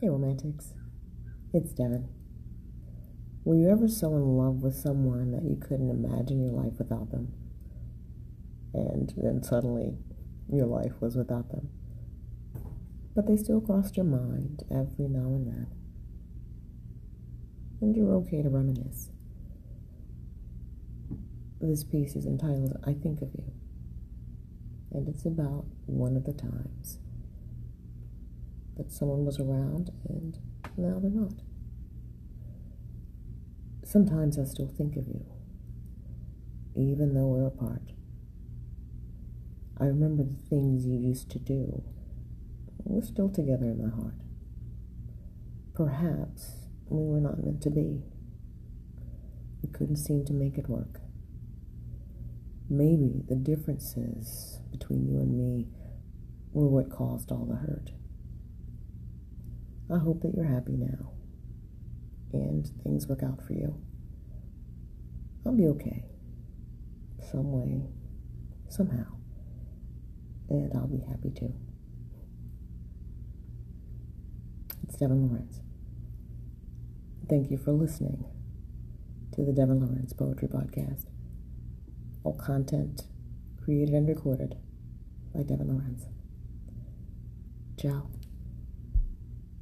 Hey, romantics. It's Devin. Were you ever so in love with someone that you couldn't imagine your life without them? And then suddenly your life was without them. But they still crossed your mind every now and then. And you're okay to reminisce. This piece is entitled I Think of You. And it's about one of the times that someone was around and now they're not. Sometimes I still think of you, even though we're apart. I remember the things you used to do. We're still together in my heart. Perhaps we were not meant to be. We couldn't seem to make it work. Maybe the differences between you and me were what caused all the hurt. I hope that you're happy now and things work out for you. I'll be okay. Some way, somehow. And I'll be happy too. It's Devin Lawrence. Thank you for listening to the Devin Lawrence Poetry Podcast. All content created and recorded by Devin Lawrence. Ciao.